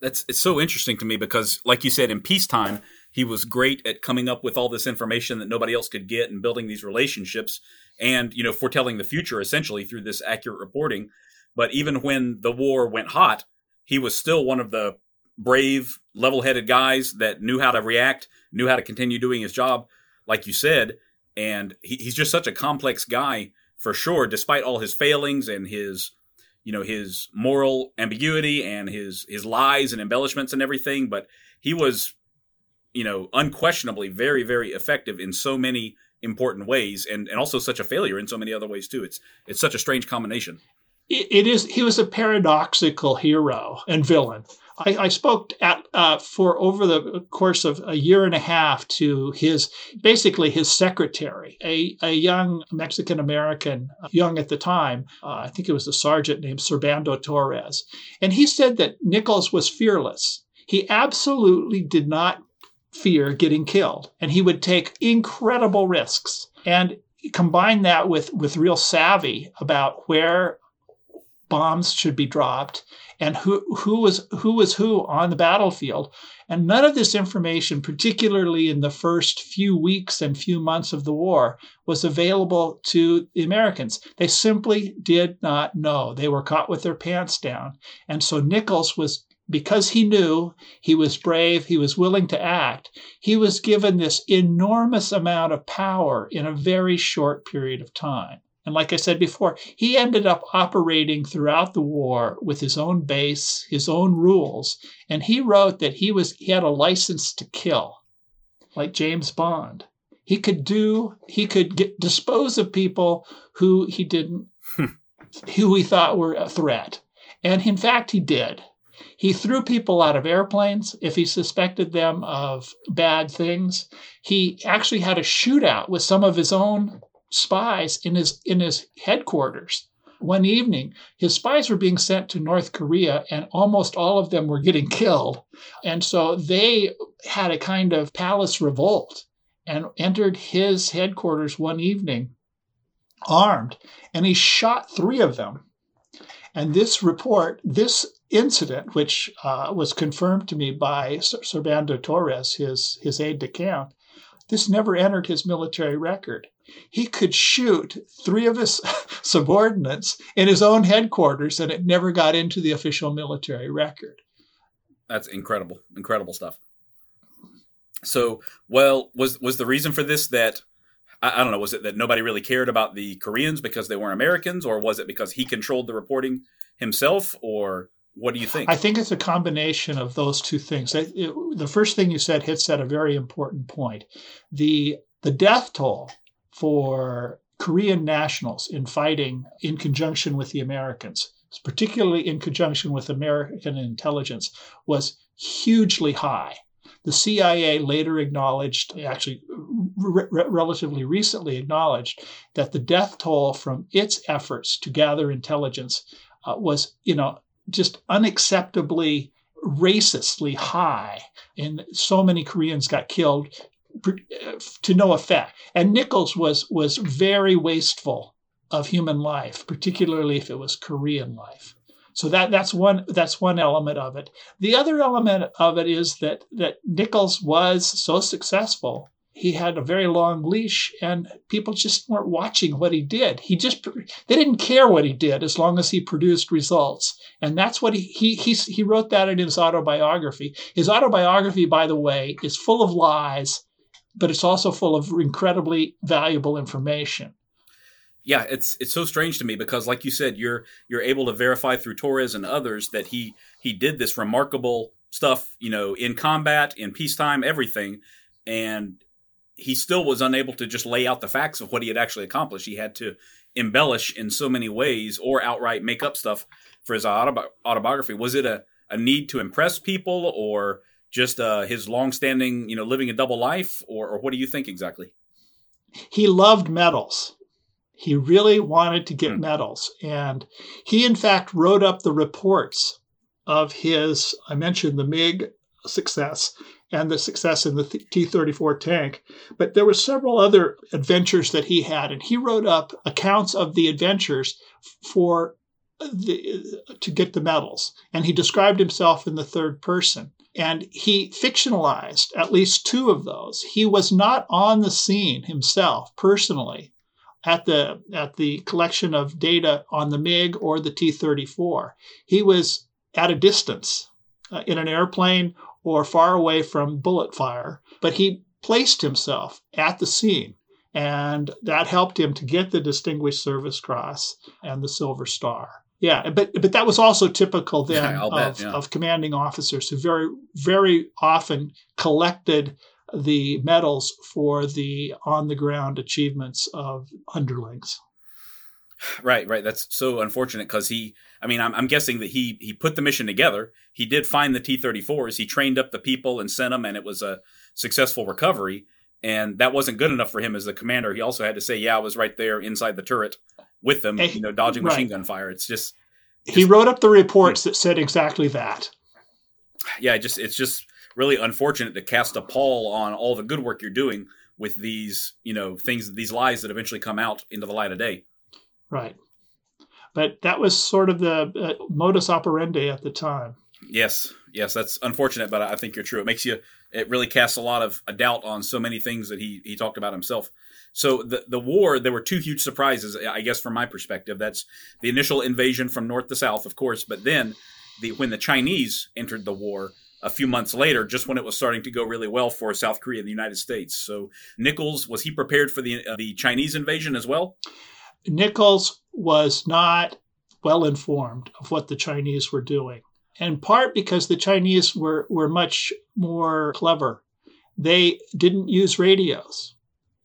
That's it's so interesting to me because, like you said, in peacetime, he was great at coming up with all this information that nobody else could get and building these relationships and you know foretelling the future essentially through this accurate reporting. But even when the war went hot, he was still one of the brave, level-headed guys that knew how to react, knew how to continue doing his job, like you said. And he, he's just such a complex guy for sure, despite all his failings and his you know his moral ambiguity and his his lies and embellishments and everything but he was you know unquestionably very very effective in so many important ways and and also such a failure in so many other ways too. It's it's such a strange combination. It is he was a paradoxical hero and villain I, I spoke at uh, for over the course of a year and a half to his basically his secretary, a, a young Mexican American, young at the time. Uh, I think it was a sergeant named Servando Torres, and he said that Nichols was fearless. He absolutely did not fear getting killed, and he would take incredible risks. And combine that with with real savvy about where bombs should be dropped and who who was who was who on the battlefield. And none of this information particularly in the first few weeks and few months of the war was available to the Americans. They simply did not know. They were caught with their pants down. And so Nichols was because he knew he was brave, he was willing to act, he was given this enormous amount of power in a very short period of time. And like I said before, he ended up operating throughout the war with his own base, his own rules, and he wrote that he was he had a license to kill, like James Bond. He could do he could get, dispose of people who he didn't hmm. who he thought were a threat. And in fact he did. He threw people out of airplanes if he suspected them of bad things. He actually had a shootout with some of his own spies in his in his headquarters. One evening, his spies were being sent to North Korea, and almost all of them were getting killed. And so they had a kind of palace revolt and entered his headquarters one evening armed, and he shot three of them. And this report, this incident, which uh, was confirmed to me by Servando Torres, his, his aide de camp, this never entered his military record. He could shoot three of his subordinates in his own headquarters, and it never got into the official military record. That's incredible, incredible stuff. So, well, was was the reason for this that I, I, don't know? Was it that nobody really cared about the Koreans because they weren't Americans, or was it because he controlled the reporting himself, or what do you think? I think it's a combination of those two things. It, it, the first thing you said hits at a very important point. The the death toll for Korean nationals in fighting in conjunction with the Americans, particularly in conjunction with American intelligence, was hugely high. The CIA later acknowledged, actually, re- relatively recently acknowledged, that the death toll from its efforts to gather intelligence uh, was, you know, just unacceptably racistly high. And so many Koreans got killed to no effect. And Nichols was was very wasteful of human life, particularly if it was Korean life. So that that's one that's one element of it. The other element of it is that that Nichols was so successful. He had a very long leash, and people just weren't watching what he did. He just they didn't care what he did as long as he produced results, and that's what he he he, he wrote that in his autobiography. His autobiography, by the way, is full of lies, but it's also full of incredibly valuable information yeah, it's it's so strange to me because, like you said, you're you're able to verify through Torres and others that he he did this remarkable stuff, you know, in combat, in peacetime, everything, and he still was unable to just lay out the facts of what he had actually accomplished. He had to embellish in so many ways or outright make up stuff for his autobi- autobiography. Was it a, a need to impress people or just uh, his longstanding, you know, living a double life, or, or what do you think exactly? He loved medals. He really wanted to get mm. medals. And he, in fact, wrote up the reports of his, I mentioned the MiG success and the success in the T 34 tank. But there were several other adventures that he had, and he wrote up accounts of the adventures for the, to get the medals. And he described himself in the third person. And he fictionalized at least two of those. He was not on the scene himself personally at the at the collection of data on the MiG or the T-34. He was at a distance uh, in an airplane or far away from bullet fire, but he placed himself at the scene and that helped him to get the Distinguished Service Cross and the Silver Star. Yeah, but but that was also typical then yeah, of, bet, yeah. of commanding officers who very very often collected the medals for the on the ground achievements of underlings. Right, right. That's so unfortunate because he. I mean, I'm, I'm, guessing that he he put the mission together. He did find the T-34s. He trained up the people and sent them, and it was a successful recovery. And that wasn't good enough for him as the commander. He also had to say, "Yeah, I was right there inside the turret with them, you know, dodging right. machine gun fire." It's just, just he wrote up the reports that said exactly that. Yeah, just it's just really unfortunate to cast a pall on all the good work you're doing with these, you know, things, these lies that eventually come out into the light of day. Right. But that was sort of the uh, modus operandi at the time. Yes, yes, that's unfortunate, but I think you're true. It makes you, it really casts a lot of a doubt on so many things that he he talked about himself. So the the war, there were two huge surprises, I guess, from my perspective. That's the initial invasion from north to south, of course, but then the when the Chinese entered the war, a few months later, just when it was starting to go really well for South Korea and the United States. So Nichols was he prepared for the uh, the Chinese invasion as well? Nichols was not well informed of what the Chinese were doing, in part because the Chinese were were much more clever. They didn't use radios.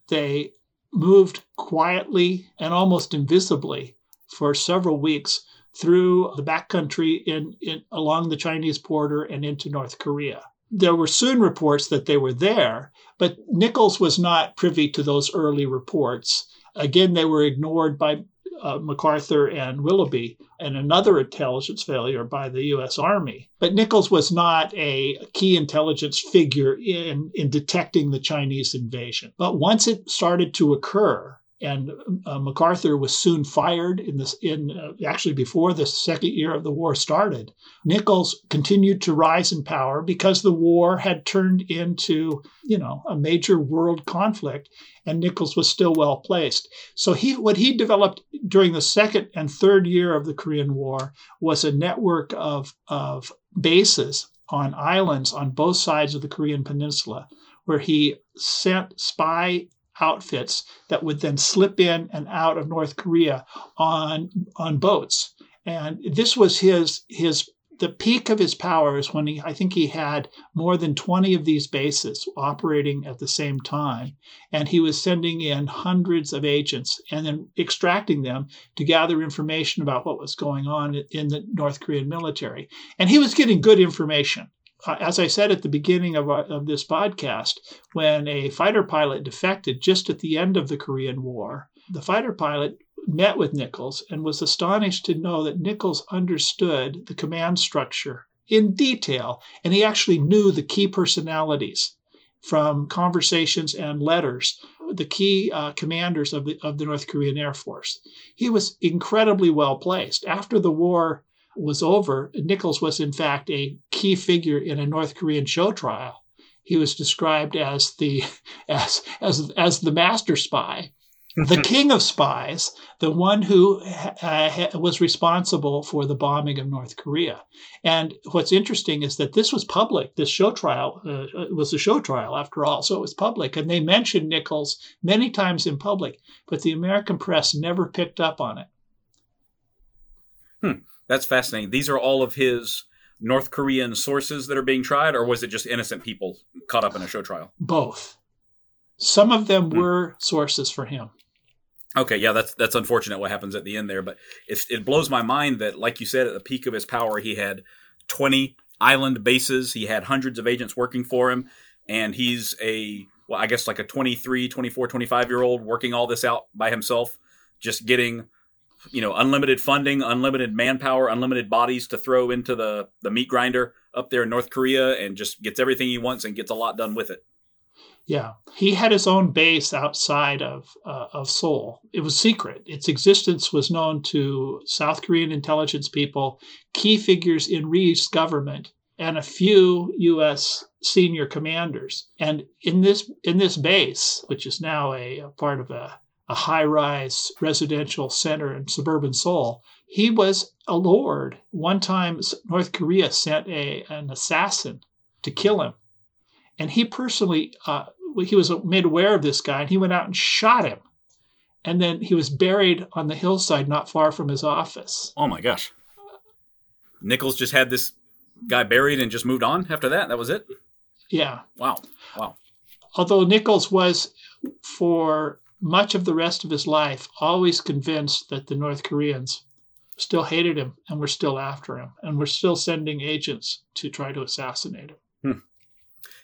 They moved quietly and almost invisibly for several weeks through the backcountry in, in along the Chinese border and into North Korea. There were soon reports that they were there, but Nichols was not privy to those early reports. Again, they were ignored by uh, MacArthur and Willoughby, and another intelligence failure by the U.S. Army. But Nichols was not a key intelligence figure in, in detecting the Chinese invasion. But once it started to occur, and uh, MacArthur was soon fired in this in uh, actually before the second year of the war started. Nichols continued to rise in power because the war had turned into you know a major world conflict, and Nichols was still well placed. So he what he developed during the second and third year of the Korean War was a network of of bases on islands on both sides of the Korean Peninsula, where he sent spy outfits that would then slip in and out of North Korea on on boats. And this was his his the peak of his powers when he I think he had more than 20 of these bases operating at the same time. And he was sending in hundreds of agents and then extracting them to gather information about what was going on in the North Korean military. And he was getting good information as I said at the beginning of, our, of this podcast, when a fighter pilot defected just at the end of the Korean War, the fighter pilot met with Nichols and was astonished to know that Nichols understood the command structure in detail, and he actually knew the key personalities from conversations and letters, the key uh, commanders of the, of the North Korean Air Force. He was incredibly well placed. After the war, was over, Nichols was in fact a key figure in a North Korean show trial. He was described as the as as as the master spy, the king of spies, the one who uh, was responsible for the bombing of North Korea. And what's interesting is that this was public. This show trial uh, was a show trial, after all, so it was public. And they mentioned Nichols many times in public, but the American press never picked up on it. Hmm. That's fascinating. These are all of his North Korean sources that are being tried, or was it just innocent people caught up in a show trial? Both. Some of them mm. were sources for him. Okay, yeah, that's that's unfortunate what happens at the end there, but it, it blows my mind that, like you said, at the peak of his power, he had twenty island bases, he had hundreds of agents working for him, and he's a well, I guess like a 23, 24, 25 year old working all this out by himself, just getting you know unlimited funding, unlimited manpower, unlimited bodies to throw into the the meat grinder up there in North Korea, and just gets everything he wants and gets a lot done with it. Yeah, he had his own base outside of uh, of Seoul. It was secret. Its existence was known to South Korean intelligence people, key figures in Rhee's government, and a few U.S. senior commanders. And in this in this base, which is now a, a part of a a high rise residential center in suburban Seoul. He was a lord. One time, North Korea sent a, an assassin to kill him. And he personally, uh, he was made aware of this guy and he went out and shot him. And then he was buried on the hillside not far from his office. Oh my gosh. Nichols just had this guy buried and just moved on after that. That was it? Yeah. Wow. Wow. Although Nichols was, for much of the rest of his life always convinced that the North Koreans still hated him and were still after him and were still sending agents to try to assassinate him. Hmm.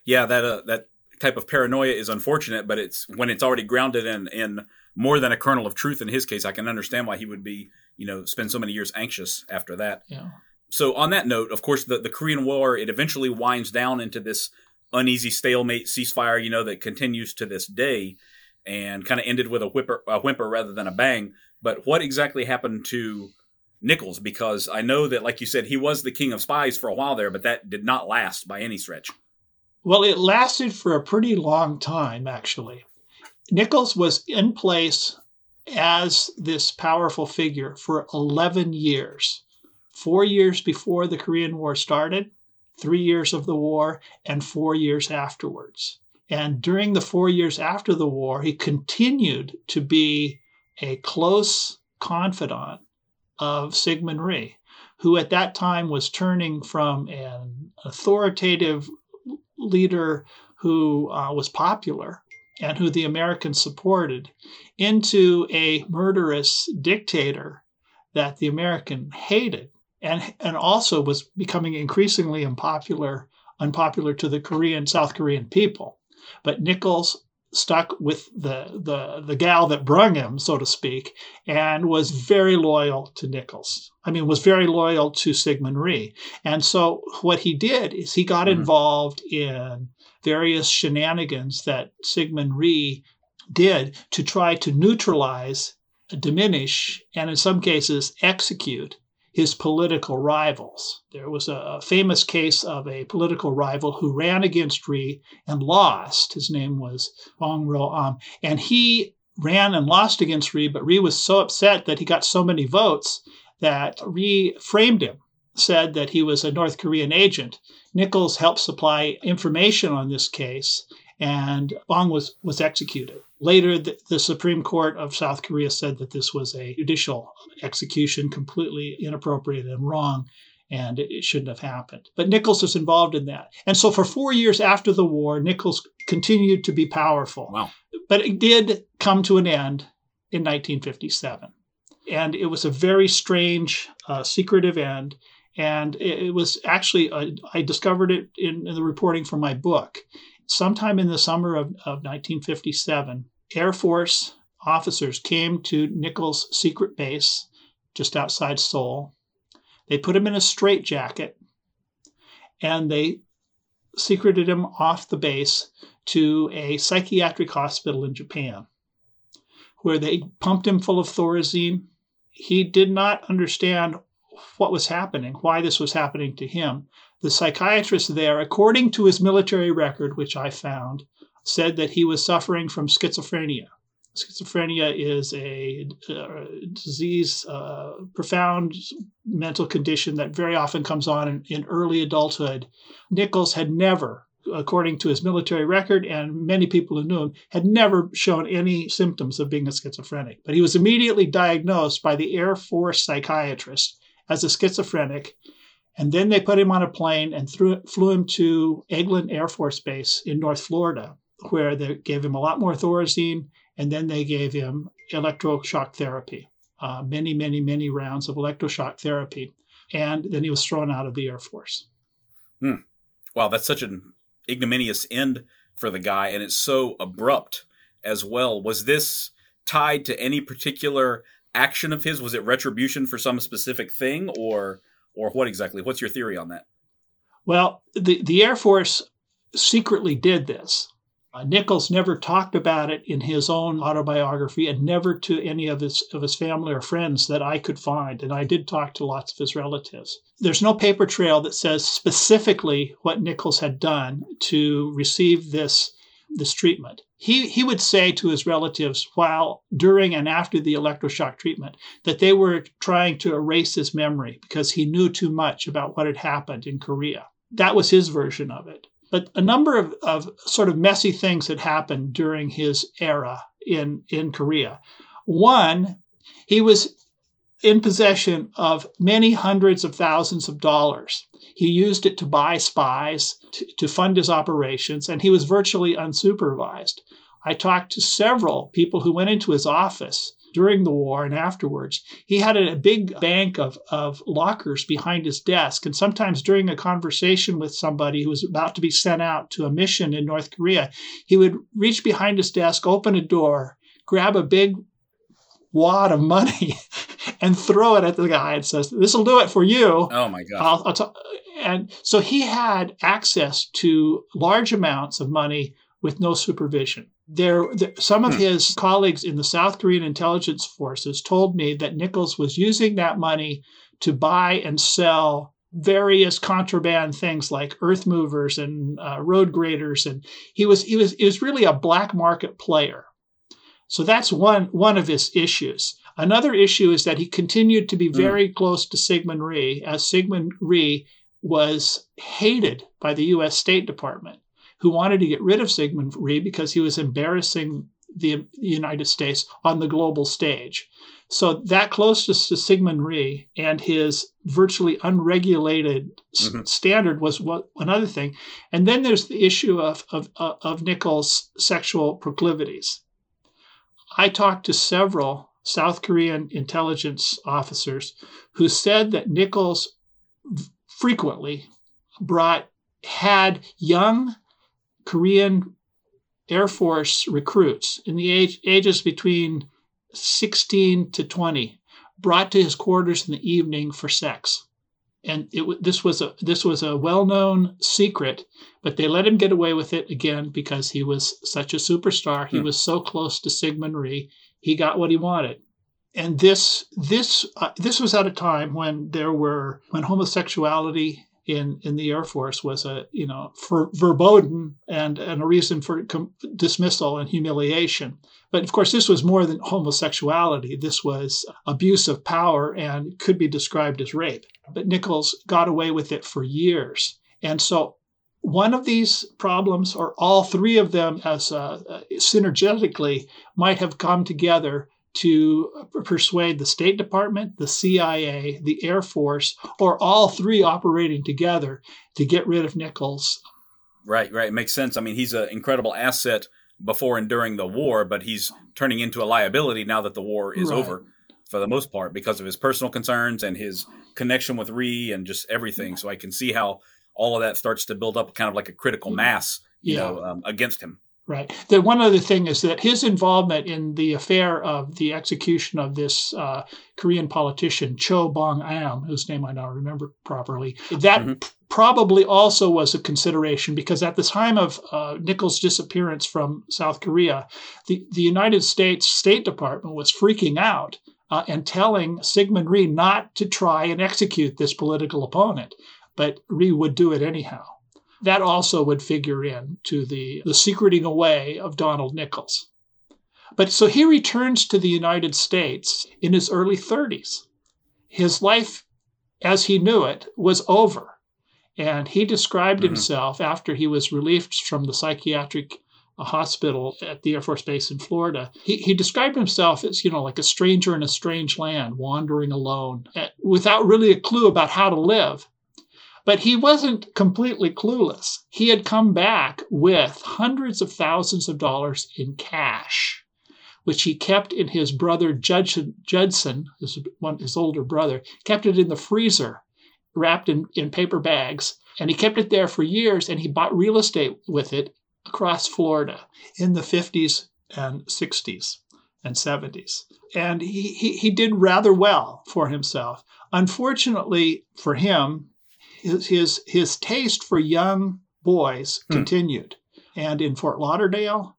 Yeah, that uh, that type of paranoia is unfortunate, but it's when it's already grounded in in more than a kernel of truth. In his case, I can understand why he would be, you know, spend so many years anxious after that. Yeah. So on that note, of course, the the Korean War it eventually winds down into this uneasy stalemate ceasefire, you know, that continues to this day and kind of ended with a whimper, a whimper rather than a bang. But what exactly happened to Nichols? Because I know that, like you said, he was the king of spies for a while there, but that did not last by any stretch. Well, it lasted for a pretty long time, actually. Nichols was in place as this powerful figure for 11 years four years before the Korean War started, three years of the war, and four years afterwards. And during the four years after the war, he continued to be a close confidant of Syngman Rhee, who at that time was turning from an authoritative leader who uh, was popular and who the Americans supported into a murderous dictator that the American hated and, and also was becoming increasingly unpopular unpopular to the Korean South Korean people. But Nichols stuck with the the the gal that brung him, so to speak, and was very loyal to Nichols. I mean, was very loyal to Syngman Rhee. And so what he did is he got mm-hmm. involved in various shenanigans that Syngman Rhee did to try to neutralize, diminish, and in some cases execute his political rivals. There was a, famous case of a political rival who ran against Rhee and lost. His name was Bong Ro Am. And he ran and lost against Rhee, but Rhee was so upset that he got so many votes that Rhee framed him, said that he was a North Korean agent. Nichols helped supply information on this case, and Bong was, was executed. Later, the, the, Supreme Court of South Korea said that this was a judicial execution, completely inappropriate and wrong, and it, shouldn't have happened. But Nichols was involved in that. And so for four years after the war, Nichols continued to be powerful. Wow. But it did come to an end in 1957. And it was a very strange, uh, secretive end. And it, it was actually, uh, I discovered it in, in the reporting for my book sometime in the summer of, of 1957, Air Force officers came to Nichols' secret base just outside Seoul. They put him in a straitjacket and they secreted him off the base to a psychiatric hospital in Japan, where they pumped him full of Thorazine. He did not understand what was happening, why this was happening to him. The psychiatrist there, according to his military record, which I found, said that he was suffering from schizophrenia. Schizophrenia is a, uh, disease, uh, profound mental condition that very often comes on in, in early adulthood. Nichols had never, according to his military record, and many people who knew him, had never shown any symptoms of being a schizophrenic. But he was immediately diagnosed by the Air Force psychiatrist as a schizophrenic and then they put him on a plane and threw, flew him to Eglin Air Force Base in North Florida, where they gave him a lot more Thorazine, and then they gave him electroshock therapy, uh, many, many, many rounds of electroshock therapy. And then he was thrown out of the Air Force. Hmm. Wow, that's such an ignominious end for the guy, and it's so abrupt as well. Was this tied to any particular action of his? Was it retribution for some specific thing, or or what exactly? What's your theory on that? Well, the, the Air Force secretly did this. Uh, Nichols never talked about it in his own autobiography and never to any of his of his family or friends that I could find. And I did talk to lots of his relatives. There's no paper trail that says specifically what Nichols had done to receive this this treatment. He, he would say to his relatives while during and after the electroshock treatment that they were trying to erase his memory because he knew too much about what had happened in Korea. That was his version of it. But a number of, of sort of messy things had happened during his era in, in Korea. One, he was in possession of many hundreds of thousands of dollars. He used it to buy spies, to, to, fund his operations, and he was virtually unsupervised. I talked to several people who went into his office during the war and afterwards. He had a big bank of, of lockers behind his desk, and sometimes during a conversation with somebody who was about to be sent out to a mission in North Korea, he would reach behind his desk, open a door, grab a big wad of money and throw it at the guy and says, "This will do it for you." Oh my god! and so he had access to large amounts of money with no supervision. There, there some of hmm. his colleagues in the South Korean intelligence forces told me that Nichols was using that money to buy and sell various contraband things like earth movers and uh, road graders, and he was he was he was really a black market player. So that's one one of his issues. Another issue is that he continued to be hmm. very mm. close to Syngman Rhee, as Syngman Rhee was hated by the U.S. State Department, who wanted to get rid of Syngman Rhee because he was embarrassing the United States on the global stage. So that closeness to Syngman Rhee and his virtually unregulated mm-hmm. s- standard was what, another thing. And then there's the issue of, of, of Nichols' sexual proclivities. I talked to several South Korean intelligence officers who said that Nichols frequently brought had young Korean Air Force recruits in the age, ages between 16 to 20 brought to his quarters in the evening for sex. and it, this was a this was a well-known secret, but they let him get away with it again because he was such a superstar. He hmm. was so close to Syngman Rhee. He got what he wanted. And this this uh, this was at a time when there were when homosexuality in in the Air Force was a you know for verboten and and a reason for com- dismissal and humiliation. But of course, this was more than homosexuality. This was abuse of power and could be described as rape. But Nichols got away with it for years, and so one of these problems, or all three of them, as uh, uh synergetically, might have come together to persuade the State Department, the CIA, the Air Force, or all three operating together to get rid of Nichols. Right, right. It makes sense. I mean, he's an incredible asset before and during the war, but he's turning into a liability now that the war is right. over for the most part because of his personal concerns and his connection with Rhee and just everything. So I can see how all of that starts to build up kind of like a critical mass, you yeah. know, um, against him. Right. The one other thing is that his involvement in the affair of the execution of this uh, Korean politician Cho Bong Am, whose name I don't remember properly, that mm-hmm. p- probably also was a consideration because at the time of uh, Nichols' disappearance from South Korea, the, the United States State Department was freaking out uh, and telling Syngman Rhee not to try and execute this political opponent, but Rhee would do it anyhow that also would figure in to the, the secreting away of Donald Nichols. But so he returns to the United States in his early 30s. His life, as he knew it, was over. And he described mm-hmm. himself after he was relieved from the psychiatric uh, hospital at the Air Force Base in Florida. He, he described himself as, you know, like a stranger in a strange land, wandering alone, eh, without really a clue about how to live. But he wasn't completely clueless. He had come back with hundreds of thousands of dollars in cash, which he kept in his brother Judson, Judson his, one, his older brother, kept it in the freezer, wrapped in, in paper bags. And he kept it there for years and he bought real estate with it across Florida in the 50s and 60s and 70s. And he, he, he did rather well for himself. Unfortunately for him, his his, his taste for young boys hmm. continued. And in Fort Lauderdale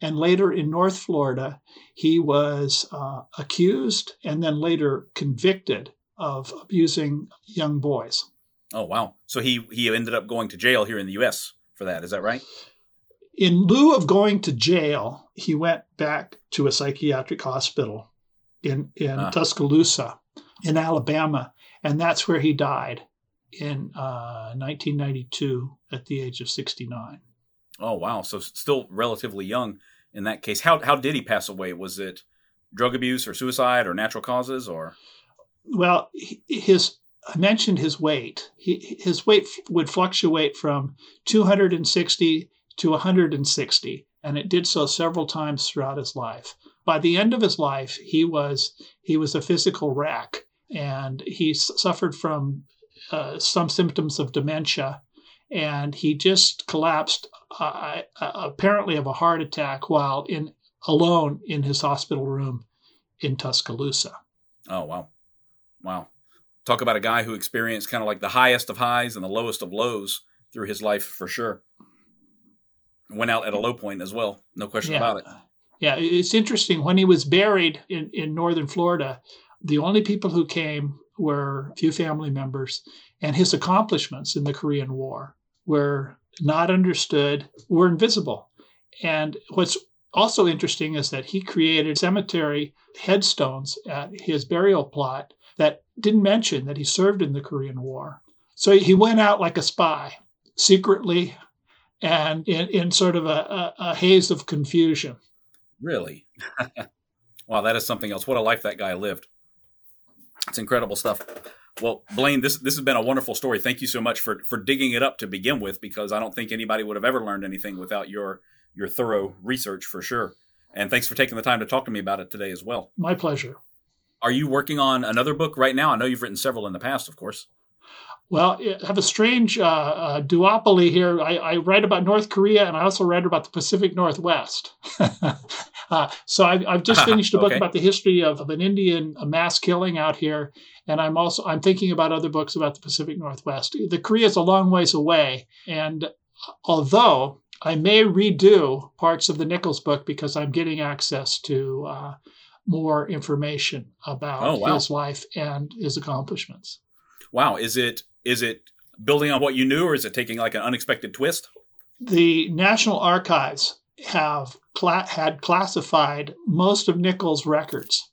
and later in North Florida, he was uh, accused and then later convicted of abusing young boys. Oh wow! So he he ended up going to jail here in the U.S. for that. Is that right? In lieu of going to jail, he went back to a psychiatric hospital in in uh. Tuscaloosa, in Alabama, and that's where he died in uh, 1992 at the age of 69. Oh wow! So still relatively young in that case. How how did he pass away? Was it drug abuse or suicide or natural causes or? Well, his I mentioned his weight. He, his weight would fluctuate from 260 to 160, and it did so several times throughout his life. By the end of his life, he was he was a physical wreck, and he suffered from uh, some symptoms of dementia, and he just collapsed, uh, uh, apparently of a heart attack, while in alone in his hospital room in Tuscaloosa. Oh wow, wow! Talk about a guy who experienced kind of like the highest of highs and the lowest of lows through his life for sure. Went out at a low point as well, no question yeah. about it. Yeah, it's interesting. When he was buried in, in northern Florida, the only people who came were few family members, and his accomplishments in the Korean War were not understood, were invisible. And what's also interesting is that he created cemetery headstones at his burial plot that didn't mention that he served in the Korean War. So he went out like a spy, secretly and in, in sort of a, a, a haze of confusion. Really? wow, that is something else. What a life that guy lived. It's incredible stuff. Well, Blaine, this this has been a wonderful story. Thank you so much for for digging it up to begin with, because I don't think anybody would have ever learned anything without your your thorough research for sure. And thanks for taking the time to talk to me about it today as well. My pleasure. Are you working on another book right now? I know you've written several in the past, of course. Well, I have a strange uh, uh, duopoly here. I, I, write about North Korea and I also write about the Pacific Northwest. Uh, so I've, I've just finished a book okay. about the history of, of an Indian mass killing out here, and I'm also I'm thinking about other books about the Pacific Northwest. The Korea is a long ways away, and although I may redo parts of the Nichols book because I'm getting access to uh, more information about oh, wow. his life and his accomplishments. Wow, is it is it building on what you knew, or is it taking like an unexpected twist? The National Archives have cla- had classified most of Nichols' records,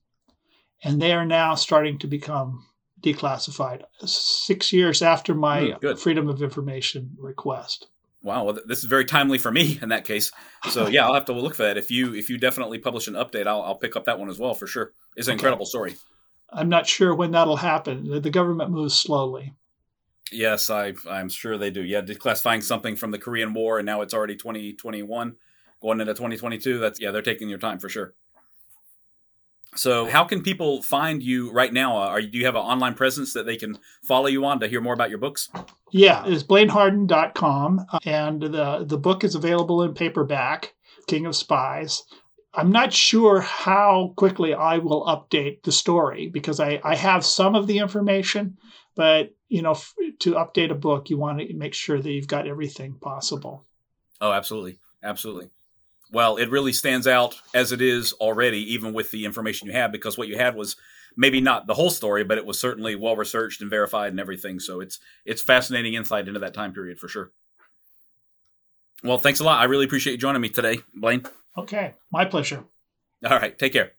and they are now starting to become declassified. Six years after my mm, Freedom of Information request. Wow, well, this is very timely for me in that case. So yeah, I'll have to look for that. If you if you definitely publish an update, I'll, I'll pick up that one as well for sure. It's an okay. incredible story. I'm not sure when that'll happen. The government moves slowly. Yes, I I'm sure they do. Yeah, declassifying something from the Korean War and now it's already 2021 going into 2022. That's yeah, they're taking your time for sure. So, how can people find you right now? Uh, are do you have an online presence that they can follow you on to hear more about your books? Yeah, it's blaineharden.com uh, and the the book is available in paperback, King of Spies. I'm not sure how quickly I will update the story because I, I have some of the information, but you know, f- to update a book, you want to make sure that you've got everything possible. Oh, absolutely, absolutely. Well, it really stands out as it is already, even with the information you have, because what you had was maybe not the whole story, but it was certainly well researched and verified and everything. So it's it's fascinating insight into that time period for sure. Well, thanks a lot. I really appreciate you joining me today, Blaine. Okay, my pleasure. All right, take care.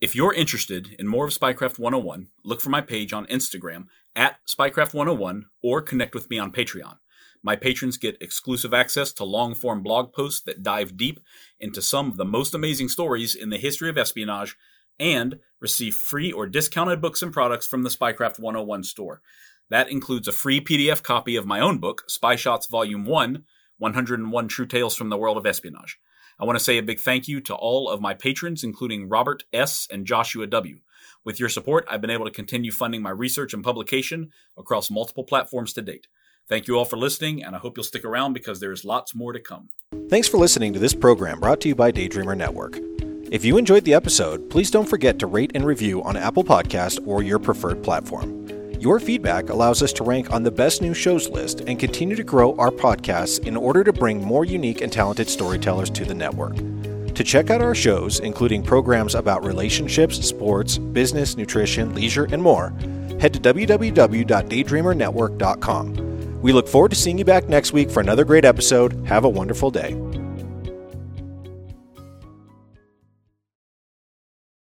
If you're interested in more of Spycraft 101, look for my page on Instagram at Spycraft 101 or connect with me on Patreon. My patrons get exclusive access to long form blog posts that dive deep into some of the most amazing stories in the history of espionage and receive free or discounted books and products from the Spycraft 101 store. That includes a free PDF copy of my own book, Spy Shots Volume 1 101 True Tales from the World of Espionage. I want to say a big thank you to all of my patrons, including Robert S. and Joshua W. With your support, I've been able to continue funding my research and publication across multiple platforms to date. Thank you all for listening, and I hope you'll stick around because there's lots more to come. Thanks for listening to this program brought to you by Daydreamer Network. If you enjoyed the episode, please don't forget to rate and review on Apple Podcast or your preferred platform. Your feedback allows us to rank on the best new shows list and continue to grow our podcasts in order to bring more unique and talented storytellers to the network. To check out our shows, including programs about relationships, sports, business, nutrition, leisure, and more, head to www.daydreamernetwork.com. We look forward to seeing you back next week for another great episode. Have a wonderful day.